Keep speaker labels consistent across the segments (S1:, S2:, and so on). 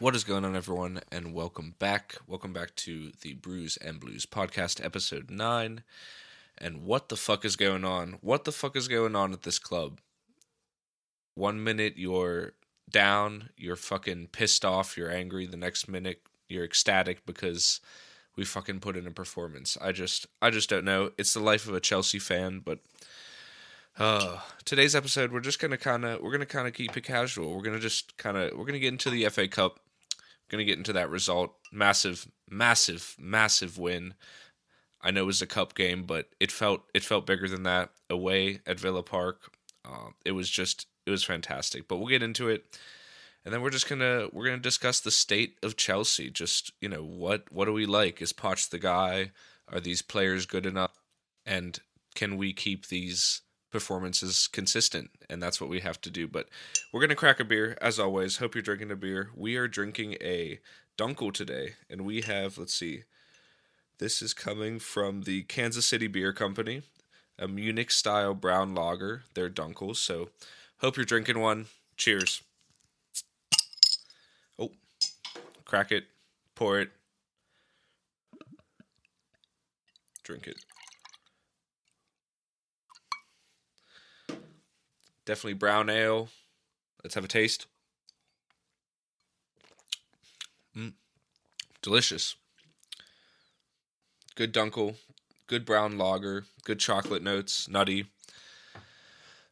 S1: What is going on, everyone, and welcome back. Welcome back to the Brews and Blues podcast, episode 9. And what the fuck is going on? What the fuck is going on at this club? One minute you're down, you're fucking pissed off, you're angry. The next minute you're ecstatic because we fucking put in a performance. I just, I just don't know. It's the life of a Chelsea fan, but uh, today's episode, we're just gonna kind of we're gonna kind of keep it casual. We're gonna just kind of we're gonna get into the FA Cup. Gonna get into that result. Massive, massive, massive win. I know it was a cup game, but it felt it felt bigger than that. Away at Villa Park, uh, it was just it was fantastic. But we'll get into it, and then we're just gonna we're gonna discuss the state of Chelsea. Just you know what what do we like? Is Poch the guy? Are these players good enough? And can we keep these performances consistent? And that's what we have to do. But we're gonna crack a beer as always. Hope you're drinking a beer. We are drinking a Dunkel today, and we have let's see. This is coming from the Kansas City Beer Company, a Munich style brown lager. They're Dunkels. So hope you're drinking one. Cheers. Oh, crack it, pour it, drink it. Definitely brown ale. Let's have a taste. Mm. Delicious. Good dunkel, good brown lager, good chocolate notes, nutty.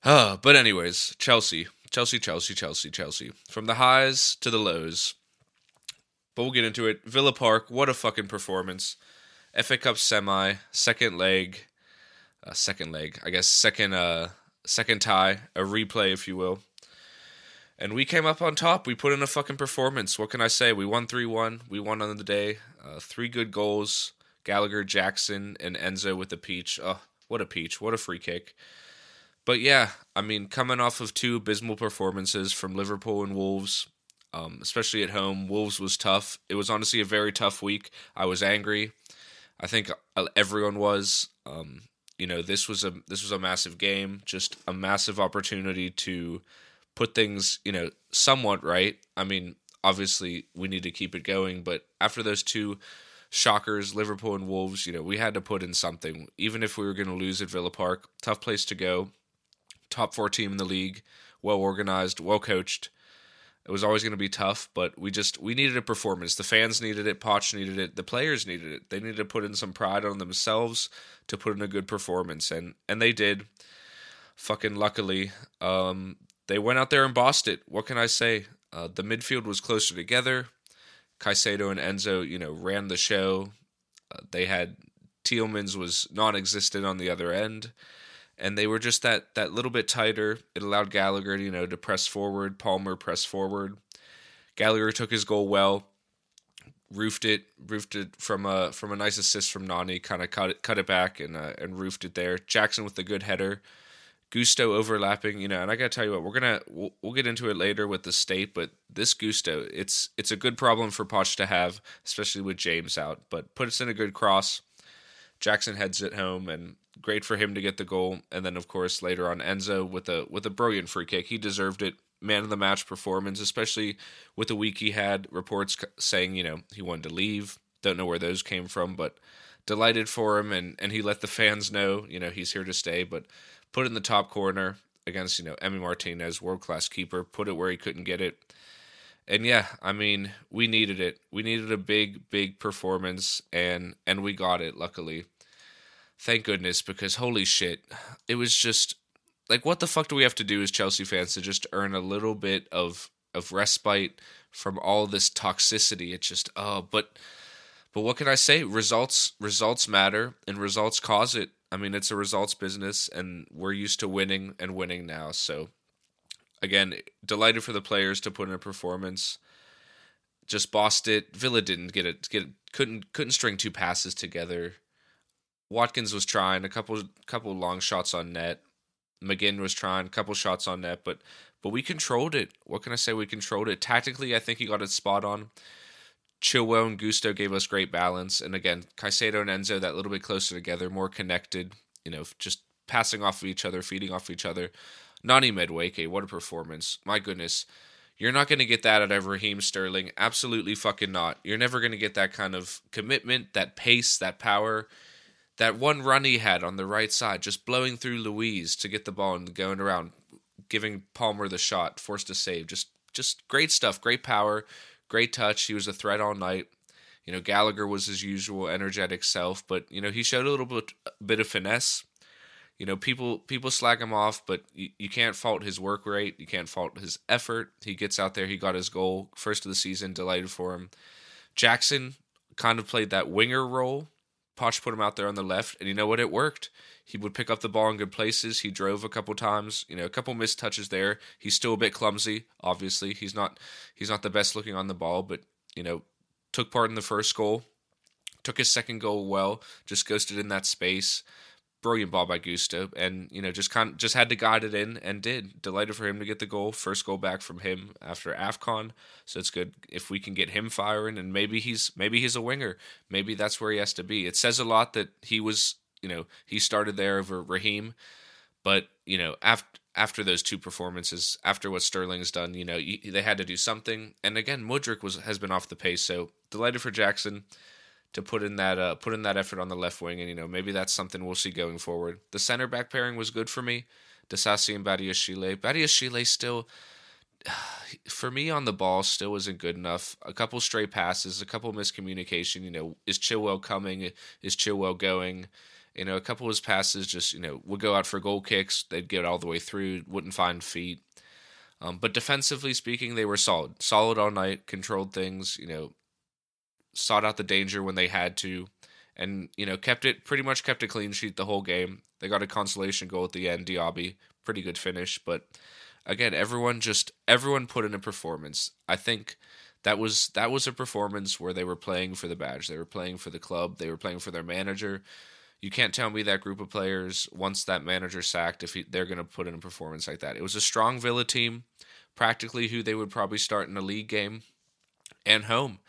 S1: Uh, but anyways, Chelsea, Chelsea, Chelsea, Chelsea, Chelsea. From the highs to the lows. But we'll get into it. Villa Park, what a fucking performance. FA Cup semi, second leg, uh, second leg, I guess second uh second tie, a replay if you will. And we came up on top. We put in a fucking performance. What can I say? We won 3 1. We won on the day. Uh, three good goals. Gallagher, Jackson, and Enzo with the peach. Oh, what a peach. What a free kick. But yeah, I mean, coming off of two abysmal performances from Liverpool and Wolves, um, especially at home, Wolves was tough. It was honestly a very tough week. I was angry. I think uh, everyone was. Um, you know, this was a this was a massive game, just a massive opportunity to put things, you know, somewhat right. I mean, obviously we need to keep it going, but after those two shockers, Liverpool and Wolves, you know, we had to put in something. Even if we were going to lose at Villa Park, tough place to go. Top four team in the league, well organized, well coached. It was always going to be tough, but we just we needed a performance. The fans needed it, Poch needed it, the players needed it. They needed to put in some pride on themselves to put in a good performance, and and they did. Fucking luckily, um, they went out there and bossed it. What can I say? Uh, the midfield was closer together. Caicedo and Enzo, you know, ran the show. Uh, they had Tielemans was non-existent on the other end, and they were just that that little bit tighter. It allowed Gallagher, you know, to press forward. Palmer press forward. Gallagher took his goal well, roofed it, roofed it from a from a nice assist from Nani. Kind of cut it cut it back and uh, and roofed it there. Jackson with a good header. Gusto overlapping, you know, and I gotta tell you what, we're gonna we'll, we'll, get into it later with the state, but this Gusto, it's it's a good problem for Poch to have, especially with James out. But puts in a good cross. Jackson heads it home, and great for him to get the goal. And then of course later on Enzo with a with a brilliant free kick, he deserved it. Man of the match performance, especially with the week he had. Reports saying you know he wanted to leave. Don't know where those came from, but delighted for him, and and he let the fans know you know he's here to stay, but put in the top corner against you know Emmy Martinez, world class keeper. Put it where he couldn't get it, and yeah, I mean we needed it. We needed a big, big performance, and and we got it. Luckily, thank goodness, because holy shit, it was just like what the fuck do we have to do as Chelsea fans to just earn a little bit of of respite from all this toxicity? It's just oh, but but what can I say? Results results matter, and results cause it. I mean, it's a results business, and we're used to winning and winning now. So, again, delighted for the players to put in a performance. Just bossed it. Villa didn't get it. Get couldn't couldn't string two passes together. Watkins was trying a couple couple long shots on net. McGinn was trying a couple shots on net, but but we controlled it. What can I say? We controlled it tactically. I think he got it spot on. Chilwell and Gusto gave us great balance, and again, Caicedo and Enzo that little bit closer together, more connected. You know, just passing off of each other, feeding off of each other. Nani Madueke, what a performance! My goodness, You're not going to get that out of Raheem Sterling. Absolutely fucking not. You're never going to get that kind of commitment, that pace, that power. That one run he had on the right side, just blowing through Louise to get the ball and going around, giving Palmer the shot, forced a save. Just just great stuff, great power, great touch. He was a threat all night. You know, Gallagher was his usual energetic self, but you know, he showed a little bit bit of finesse you know, people people slag him off, but you, you can't fault his work rate. You can't fault his effort. He gets out there. He got his goal first of the season. Delighted for him. Jackson kind of played that winger role. Poch put him out there on the left, and you know what? It worked. He would pick up the ball in good places. He drove a couple times. You know, a couple missed touches there. He's still a bit clumsy. Obviously, he's not he's not the best looking on the ball, but you know, took part in the first goal. Took his second goal well. Just ghosted in that space brilliant ball by Gusto, and you know just kind of, just had to guide it in and did. Delighted for him to get the goal, first goal back from him after Afcon. So it's good if we can get him firing, and maybe he's maybe he's a winger. Maybe that's where he has to be. It says a lot that he was you know he started there over Raheem, but you know after. After those two performances, after what Sterling's done, you know they had to do something. And again, Mudryk was has been off the pace. So delighted for Jackson to put in that uh, put in that effort on the left wing, and you know maybe that's something we'll see going forward. The center back pairing was good for me, Disasi and Badiashile. Badiashile still, for me on the ball, still isn't good enough. A couple stray passes, a couple miscommunication. You know, is Chilwell coming? Is Chilwell going? You know, a couple of his passes just you know would go out for goal kicks. They'd get all the way through, wouldn't find feet. Um, but defensively speaking, they were solid, solid all night, controlled things. You know, sought out the danger when they had to, and you know kept it pretty much kept a clean sheet the whole game. They got a consolation goal at the end. Diaby, pretty good finish, but again, everyone just everyone put in a performance. I think that was that was a performance where they were playing for the badge. They were playing for the club. They were playing for their manager. You can't tell me that group of players once that manager sacked if he, they're going to put in a performance like that. It was a strong Villa team, practically who they would probably start in a league game and home.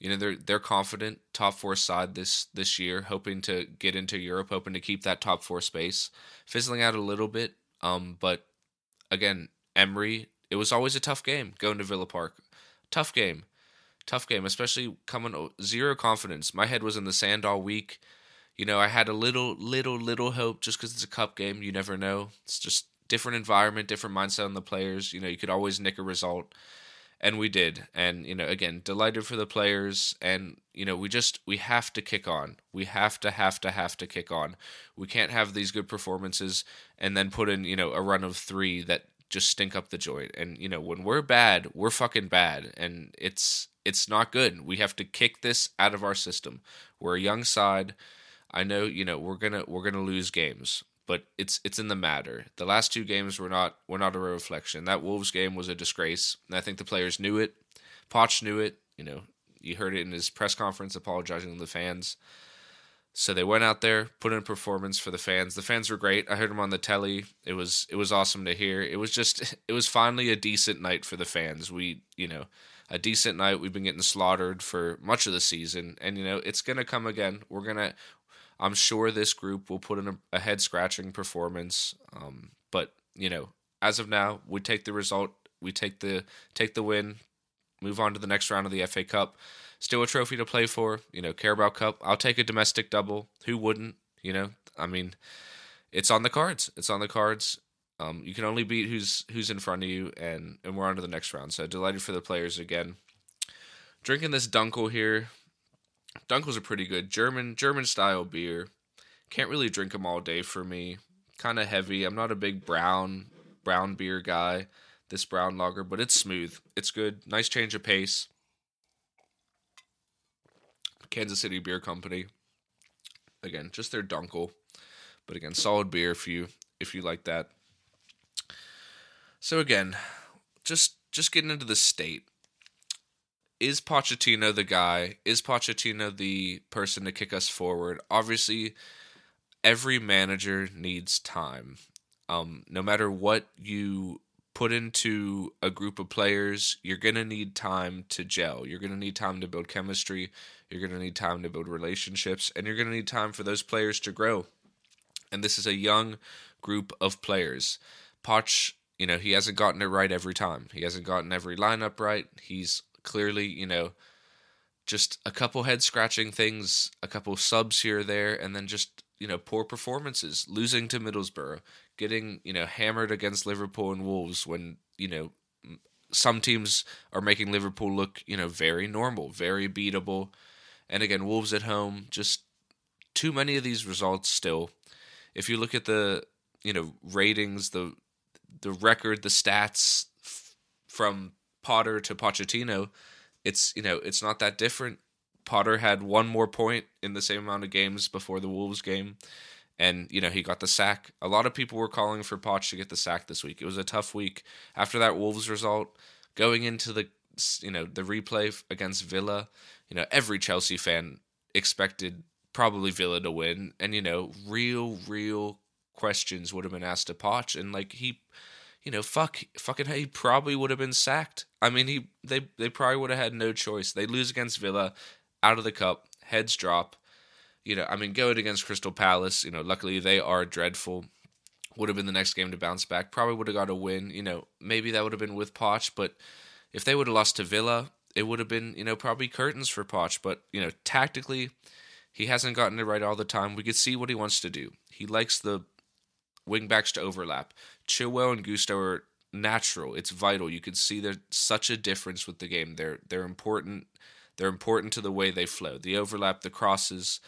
S1: You know they're they're confident top four side this this year, hoping to get into Europe, hoping to keep that top four space. Fizzling out a little bit, um, but again, Emery. It was always a tough game going to Villa Park. Tough game, tough game, especially coming zero confidence. My head was in the sand all week. You know, I had a little, little, little hope just because it's a cup game. You never know. It's just different environment, different mindset on the players. You know, you could always nick a result and we did. And you know again delighted for the players. And you know we just we have to kick on. We have to have to have to kick on. We can't have these good performances and then put in you know a run of 3 that just stink up the joint. And you know when we're bad we're fucking bad. And it's it's not good. We have to kick this out of our system. We're a young side. I know you know we're going to we're going to lose games but it's it's in the matter. The last two games were not were not a reflection. That Wolves game was a disgrace, and I think the players knew it. Poch knew it. You know, you heard it in his press conference apologizing to the fans. So they went out there, put in a performance for the fans. The fans were great. I heard them on the telly. It was it was awesome to hear. It was just it was finally a decent night for the fans. We you know a decent night. We've been getting slaughtered for much of the season, and you know it's gonna come again. We're gonna I'm sure this group will put in a, a head scratching performance. Um, but you know, as of now, we take the result. We take the take the win. Move on to the next round of the FA Cup. Still a trophy to play for. You know, Carabao Cup. I'll take a domestic double. Who wouldn't? You know, I mean, it's on the cards. It's on the cards. Um, you can only beat who's who's in front of you, and and we're on to the next round. So delighted for the players again. Drinking this Dunkel here. Dunkels are pretty good. German German style beer. Can't really drink them all day for me. Kind of heavy. I'm not a big brown brown beer guy. This brown lager, but it's smooth. It's good. Nice change of pace. Kansas City Beer Company. Again, just their Dunkel. But again, solid beer if you if you like that. So again, just just getting into the state is Pochettino the guy? Is Pochettino the person to kick us forward? Obviously, every manager needs time. Um, no matter what you put into a group of players, you're going to need time to gel. You're going to need time to build chemistry. You're going to need time to build relationships. And you're going to need time for those players to grow. And this is a young group of players. Poch you know, he hasn't gotten it right every time. He hasn't gotten every lineup right. He's clearly, you know, just a couple head scratching things, a couple subs here or there, and then just, you know, poor performances, losing to Middlesbrough, getting, you know, hammered against Liverpool and Wolves when, you know, some teams are making Liverpool look, you know, very normal, very beatable. And again, Wolves at home, just too many of these results still. If you look at the, you know, ratings, the the record, the stats f- from Potter to Pochettino, it's, you know, it's not that different. Potter had one more point in the same amount of games before the Wolves game and you know he got the sack. A lot of people were calling for Poch to get the sack this week. It was a tough week after that Wolves result. Going into the you know the replay against Villa, you know every Chelsea fan expected probably Villa to win, and you know real real questions would have been asked to Poch, and like he, you know fuck fucking he probably would have been sacked. I mean he they they probably would have had no choice. They lose against Villa, out of the cup, heads drop you know, I mean, going against Crystal Palace, you know, luckily they are dreadful. Would have been the next game to bounce back. Probably would have got a win. You know, maybe that would have been with Poch, but if they would have lost to Villa, it would have been, you know, probably curtains for Poch. But, you know, tactically, he hasn't gotten it right all the time. We could see what he wants to do. He likes the wingbacks to overlap. Chilwell and Gusto are natural. It's vital. You can see there's such a difference with the game. They're they're important. They're important to the way they flow. The overlap, the crosses,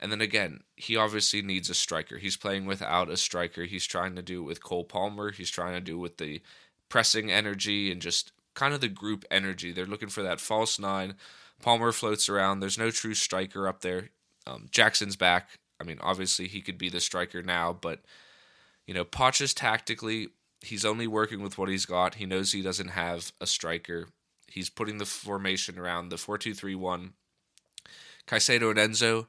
S1: and then again, he obviously needs a striker. He's playing without a striker. He's trying to do it with Cole Palmer. He's trying to do it with the pressing energy and just kind of the group energy. They're looking for that false nine. Palmer floats around. There's no true striker up there. Um, Jackson's back. I mean, obviously he could be the striker now, but you know, Poch is tactically he's only working with what he's got. He knows he doesn't have a striker. He's putting the formation around the four-two-three-one. Caicedo and Enzo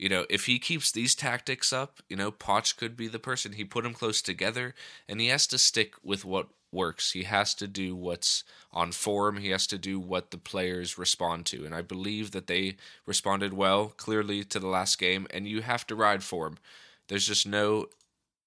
S1: you know, if he keeps these tactics up, you know, Poch could be the person. He put them close together, and he has to stick with what works. He has to do what's on form. He has to do what the players respond to. And I believe that they responded well, clearly, to the last game, and you have to ride for him. There's just no,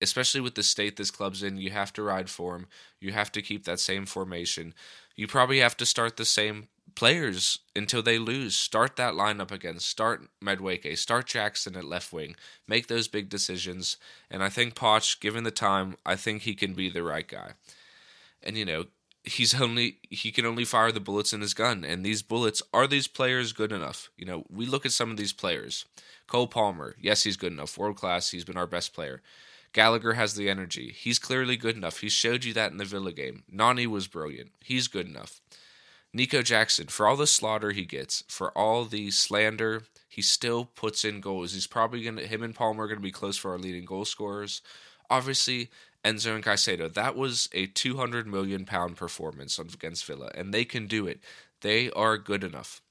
S1: especially with the state this club's in, you have to ride for him. You have to keep that same formation. You probably have to start the same players until they lose. Start that lineup again. Start Madueke. Start Jackson at left wing. Make those big decisions. And I think Poch, given the time, I think he can be the right guy. And you know, he's only he can only fire the bullets in his gun. And these bullets are these players good enough? You know, we look at some of these players. Cole Palmer, yes, he's good enough. World class. He's been our best player. Gallagher has the energy. He's clearly good enough. He showed you that in the Villa game. Nani was brilliant. He's good enough. Nico Jackson, for all the slaughter he gets, for all the slander, he still puts in goals. He's probably gonna him and Palmer are gonna be close for our leading goal scorers. Obviously, Enzo and Caicedo, that was a 200 million pound performance against Villa, and they can do it. They are good enough.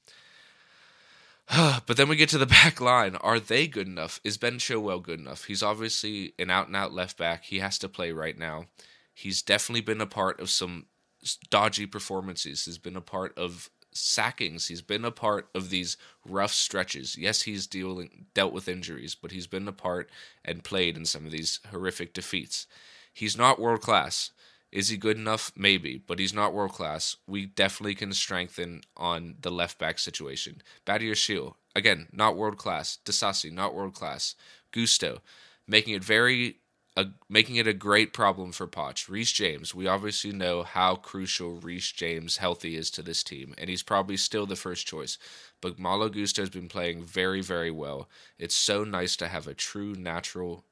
S1: but then we get to the back line. Are they good enough? Is Ben Chilwell good enough? He's obviously an out and out left back. He has to play right now. He's definitely been a part of some dodgy performances. He's been a part of sackings. He's been a part of these rough stretches. Yes, he's dealing dealt with injuries, but he's been a part and played in some of these horrific defeats. He's not world class. Is he good enough? Maybe, but he's not world class. We definitely can strengthen on the left back situation. Badiashile, again, not world class. Disasi, not world class. Gusto, making it very a, making it a great problem for Poch. Reece James, we obviously know how crucial Reece James healthy is to this team, and he's probably still the first choice. But Malo Gusto has been playing very, very well. It's so nice to have a true natural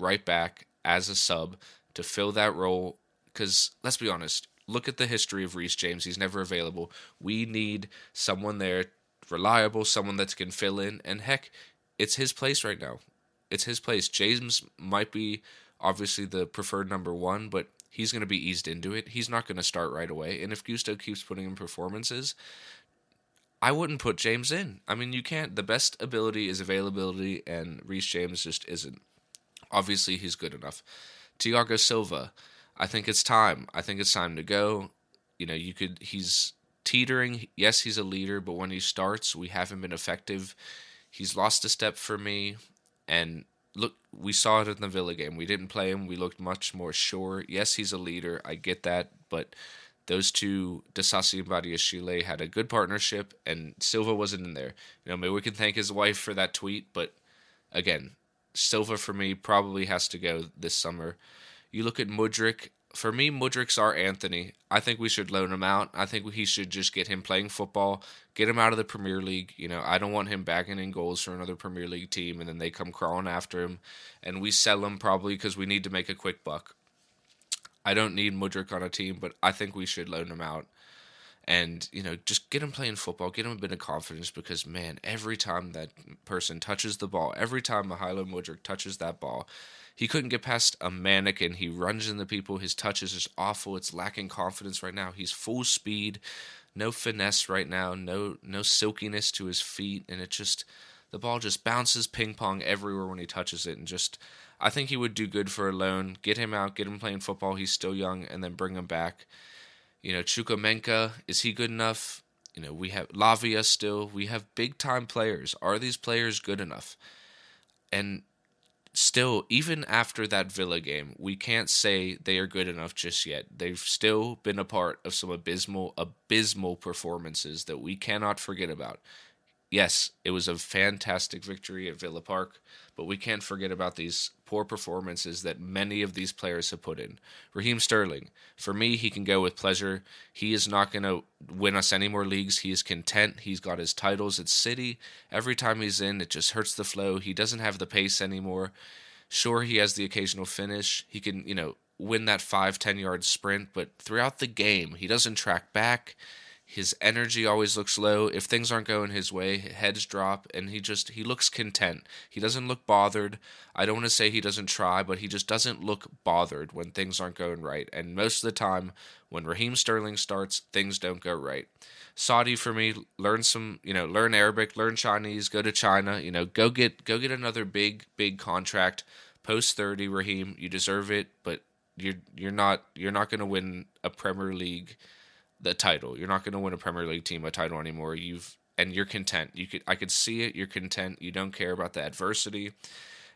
S1: right back as a sub to fill that role. Because let's be honest, look at the history of Reece James. He's never available. We need someone there, reliable, someone that can fill in. And heck, it's his place right now. It's his place. James might be obviously the preferred number one, but he's going to be eased into it. He's not going to start right away. And if Gusto keeps putting in performances, I wouldn't put James in. I mean, you can't. The best ability is availability, and Reece James just isn't. Obviously, he's good enough. Thiago Silva, I think it's time. I think it's time to go. You know, you could. He's teetering. Yes, he's a leader, but when he starts, we haven't been effective. He's lost a step for me, and look, we saw it in the Villa game. We didn't play him. We looked much more sure. Yes, he's a leader. I get that, but those two, Disasi and Badiashile, had a good partnership, and Silva wasn't in there. You know, maybe we can thank his wife for that tweet, but again, Silva for me probably has to go this summer. You look at Mudryk. For me, Mudryk's our Antony. I think we should loan him out. I think he should just get him playing football, get him out of the Premier League. You know, I don't want him bagging in goals for another Premier League team, and then they come crawling after him, and we sell him probably because we need to make a quick buck. I don't need Mudryk on a team, but I think we should loan him out and you know just get him playing football get him a bit of confidence because man every time that person touches the ball every time Mykhailo Mudryk touches that ball he couldn't get past a mannequin he runs into people his touch is just awful it's lacking confidence right now he's full speed no finesse right now no no silkiness to his feet and it just the ball just bounces ping pong everywhere when he touches it and just I think he would do good for a loan get him out get him playing football he's still young and then bring him back you know, Chukwuemeka, is he good enough? You know, we have Lavia still. We have big time players. Are these players good enough? And still, even after that Villa game, we can't say they are good enough just yet. They've still been a part of some abysmal, abysmal performances that we cannot forget about. Yes, it was a fantastic victory at Villa Park, but we can't forget about these poor performances that many of these players have put in. Raheem Sterling, for me, he can go with pleasure. He is not going to win us any more leagues. He is content. He's got his titles at City. Every time he's in, it just hurts the flow. He doesn't have the pace anymore. Sure, he has the occasional finish. He can, you know, win that five, 10 yard sprint, but throughout the game, he doesn't track back his energy always looks low. If things aren't going his way heads drop and he just he looks content. He doesn't look bothered. I don't want to say he doesn't try but he just doesn't look bothered when things aren't going right. And most of the time when raheem sterling starts things don't go right. Saudi for me learn some you know learn arabic learn chinese go to china you know go get go get another big big contract post 30 raheem. You deserve it but you're you're not you're not going to win a premier league the title. You're not going to win a Premier League team a title anymore. You've and you're content. You could I could see it. You're content. You don't care about the adversity,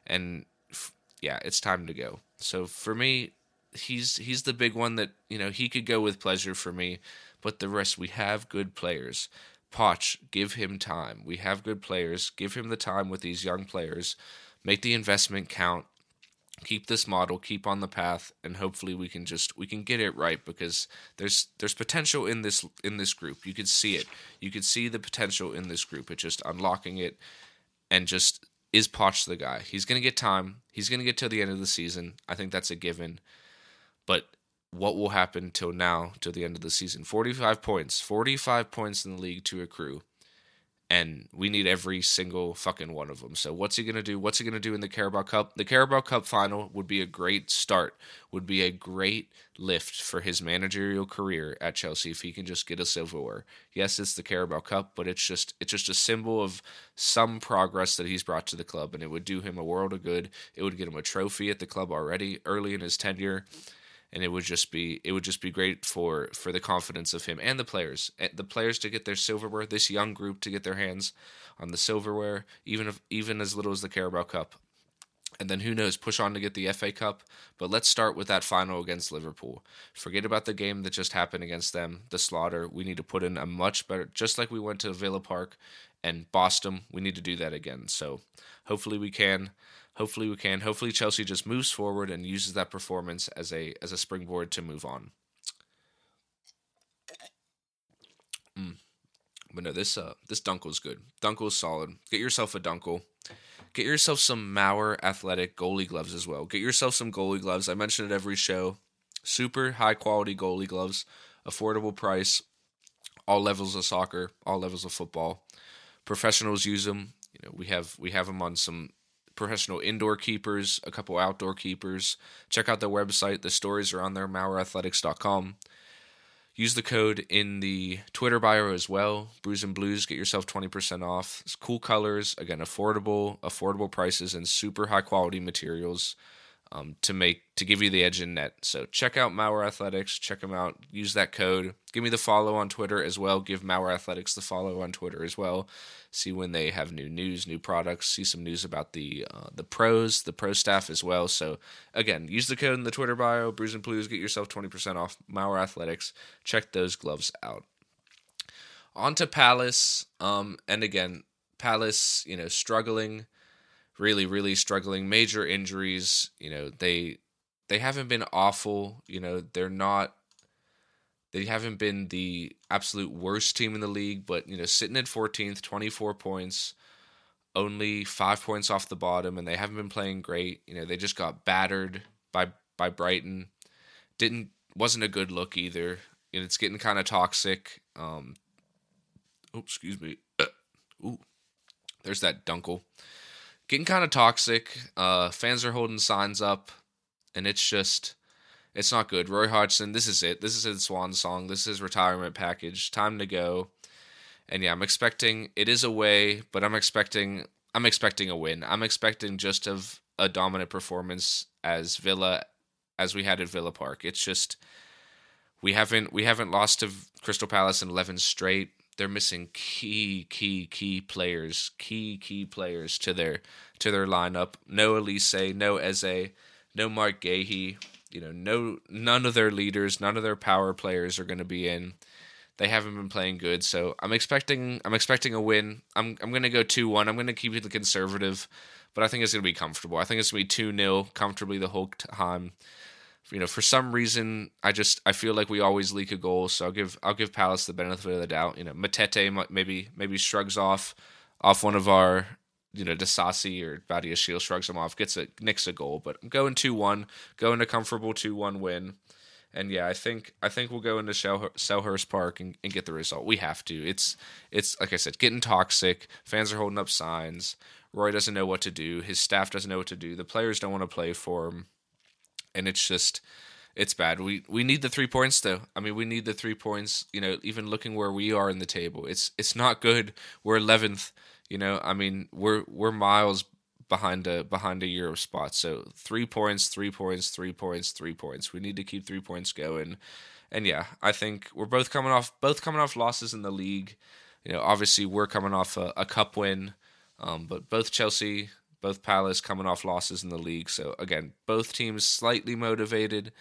S1: and f- yeah, it's time to go. So for me, he's he's the big one that you know he could go with pleasure for me, but the rest we have good players. Poch, give him time. We have good players. Give him the time with these young players. Make the investment count keep this model keep on the path and hopefully we can just we can get it right because there's there's potential in this in this group. You could see it. You could see the potential in this group. It's just unlocking it and just is Poch the guy? He's going to get time. He's going to get till the end of the season. I think that's a given. But what will happen till now till the end of the season? 45 points. 45 points in the league to accrue and we need every single fucking one of them. So what's he gonna do? What's he gonna do in the Carabao Cup? The Carabao Cup final would be a great start. Would be a great lift for his managerial career at Chelsea if he can just get a silverware. Yes, it's the Carabao Cup, but it's just it's just a symbol of some progress that he's brought to the club, and it would do him a world of good. It would get him a trophy at the club already early in his tenure and it would just be it would just be great for for the confidence of him and the players eh, the players to get their silverware this young group to get their hands on the silverware even if even as little as the Carabao Cup. And then who knows push on to get the FA Cup but let's start with that final against Liverpool. Forget about the game that just happened against them the slaughter. We need to put in a much better just like we went to Villa Park and Boston we need to do that again. So hopefully we can hopefully we can. Hopefully Chelsea just moves forward and uses that performance as a as a springboard to move on. Mm. But no, this uh this Dunkel's good. Dunkel's solid. Get yourself a Dunkel. Get yourself some Mauer athletic goalie gloves as well. Get yourself some goalie gloves. I mention it every show. Super high quality goalie gloves, affordable price, all levels of soccer, all levels of football. Professionals use them. You know, we have we have them on some professional indoor keepers, a couple outdoor keepers. Check out their website. The stories are on there, mauerathletics.com. Use the code in the Twitter bio as well. Brews and Blues, get yourself 20% off. It's cool colors, again, affordable, affordable prices, and super high quality materials. Um, to make to give you the edge in net. So check out Mauer Athletics. Check them out. Use that code. Give me the follow on Twitter as well. Give Mauer Athletics the follow on Twitter as well. See when they have new news, new products. See some news about the uh, the pros, the pro staff as well. So again, use the code in the Twitter bio. Brews and Blues. Get yourself twenty percent off Mauer Athletics. Check those gloves out. On to Palace. Um, and again, Palace, you know, struggling really really struggling major injuries you know they they haven't been awful you know they're not they haven't been the absolute worst team in the league but you know sitting at 14th 24 points only 5 points off the bottom and they haven't been playing great. You know they just got battered by by Brighton. Didn't wasn't a good look either and it's getting kind of toxic um oh excuse me ooh there's that dunkel getting kind of toxic. Uh, fans are holding signs up, and it's just, it's not good. Roy Hodgson, this is it. This is his swan song. This is his retirement package. Time to go. And yeah, I'm expecting it is away, but I'm expecting I'm expecting a win. I'm expecting just of a dominant performance as Villa as we had at Villa Park. It's just we haven't we haven't lost to Crystal Palace in 11 straight they're missing key, key, key players, key, key players to their to their lineup. No Olise, no Eze, no Mark Guéhi. You know, no none of their leaders, none of their power players are going to be in. They haven't been playing good, so I'm expecting I'm expecting a win. I'm I'm going to go two one. I'm going to keep it conservative, but I think it's going to be comfortable. I think it's going to be two 0 comfortably the whole time you know, for some reason, I just I feel like we always leak a goal. So I'll give I'll give Palace the benefit of the doubt. You know, Mateta maybe maybe shrugs off off one of our you know Disasi or Badiashile shrugs him off, gets a nicks a goal. But I'm going two one, going a comfortable two one win. And yeah, I think I think we'll go into Selhurst Park and, and get the result. We have to. It's it's like I said, getting toxic. Fans are holding up signs. Roy doesn't know what to do. His staff doesn't know what to do. The players don't want to play for him and it's just it's bad. We we need the three points though. I mean, we need the three points. You know, even looking where we are in the table, it's it's not good. We're eleventh. You know, I mean, we're we're miles behind a behind a Euro spot. So three points, three points, three points, three points. We need to keep three points going. And yeah, I think we're both coming off both coming off losses in the league. You know, obviously we're coming off a, a cup win, um, but both Chelsea both Palace coming off losses in the league. So again, both teams slightly motivated.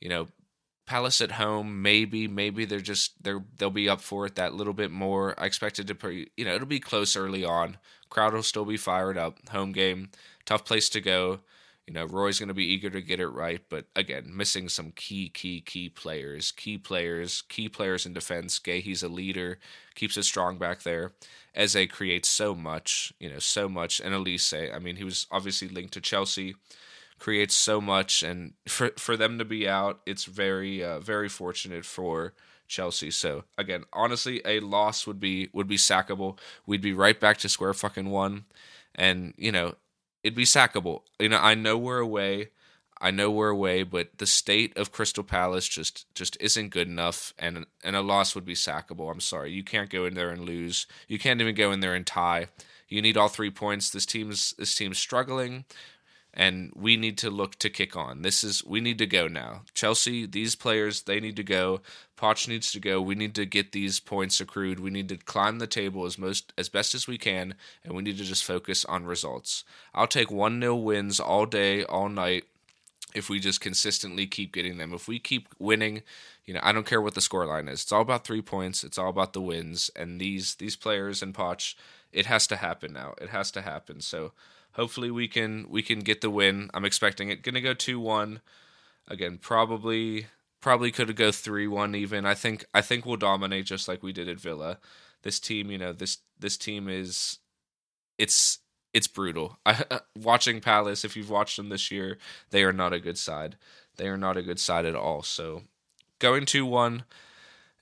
S1: You know, Palace at home, maybe, maybe they're just they're they'll be up for it that little bit more. I expected to, pre, you know, it'll be close early on. Crowd will still be fired up. Home game, tough place to go. You know, Roy's going to be eager to get it right, but again, missing some key, key, key players, key players, key players in defense. Guéhi, he's a leader, keeps it strong back there. Eze creates so much, you know, so much. And Olise, I mean, he was obviously linked to Chelsea, creates so much, and for for them to be out, it's very, uh, very fortunate for Chelsea. So again, honestly, a loss would be would be sackable. We'd be right back to square fucking one, and you know, it'd be sackable. You know, I know we're away. I know we're away, but the state of Crystal Palace just just isn't good enough, and and a loss would be sackable. I'm sorry, you can't go in there and lose. You can't even go in there and tie. You need all three points. This team's this team's struggling and we need to look to kick on. This is we need to go now. Chelsea, these players, they need to go. Poch needs to go. We need to get these points accrued. We need to climb the table as most as best as we can, and we need to just focus on results. I'll take one 0 wins all day, all night. If we just consistently keep getting them, if we keep winning, you know, I don't care what the scoreline is. It's all about three points. It's all about the wins. And these these players and Poch, it has to happen now. It has to happen. So hopefully we can we can get the win. I'm expecting it. Gonna go two one. Again, probably probably could go three one even. I think I think we'll dominate just like we did at Villa. This team, you know, this this team is it's it's brutal. I, uh, watching Palace, if you've watched them this year, they are not a good side. They are not a good side at all. So going two one,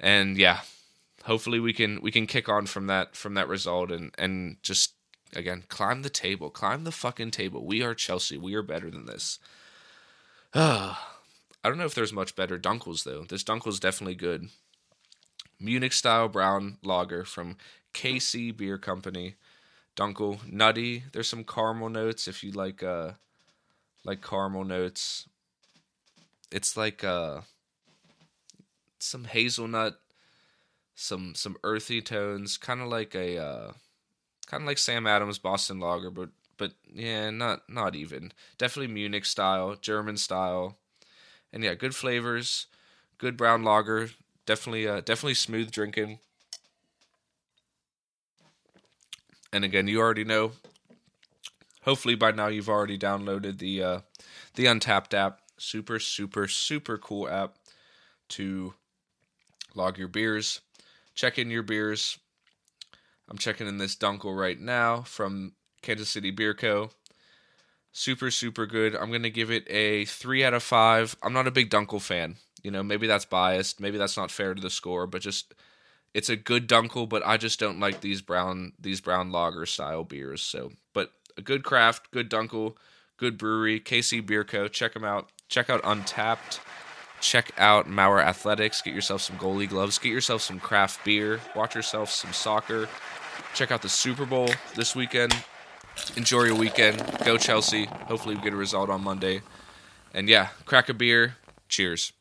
S1: and yeah, hopefully we can we can kick on from that from that result and and just Again, climb the table. Climb the fucking table. We are Chelsea. We are better than this. I don't know if there's much better Dunkels, though. This Dunkel's definitely good. Munich style brown lager from KC Beer Company. Dunkel, nutty. There's some caramel notes if you like uh like caramel notes. It's like uh some hazelnut, some some earthy tones, kind of like a uh kind of like Sam Adams Boston Lager, but but yeah, not not even. Definitely Munich style, German style, and yeah, good flavors, good brown lager. Definitely, uh, definitely smooth drinking. And again, you already know. Hopefully, by now you've already downloaded the uh, the Untappd app. Super, super, super cool app to log your beers, check in your beers. I'm checking in this Dunkel right now from Kansas City Beer Co. Super, super good. I'm going to give it a 3 out of 5. I'm not a big Dunkel fan. You know, maybe that's biased. Maybe that's not fair to the score, but just it's a good Dunkel, but I just don't like these brown these brown lager style beers. So, but a good craft, good Dunkel, good brewery, KC Beer Co. Check them out. Check out Untappd. Check out Mauer Athletics. Get yourself some goalie gloves. Get yourself some craft beer. Watch yourself some soccer. Check out the Super Bowl this weekend. Enjoy your weekend. Go Chelsea. Hopefully, we get a result on Monday. And yeah, crack a beer. Cheers.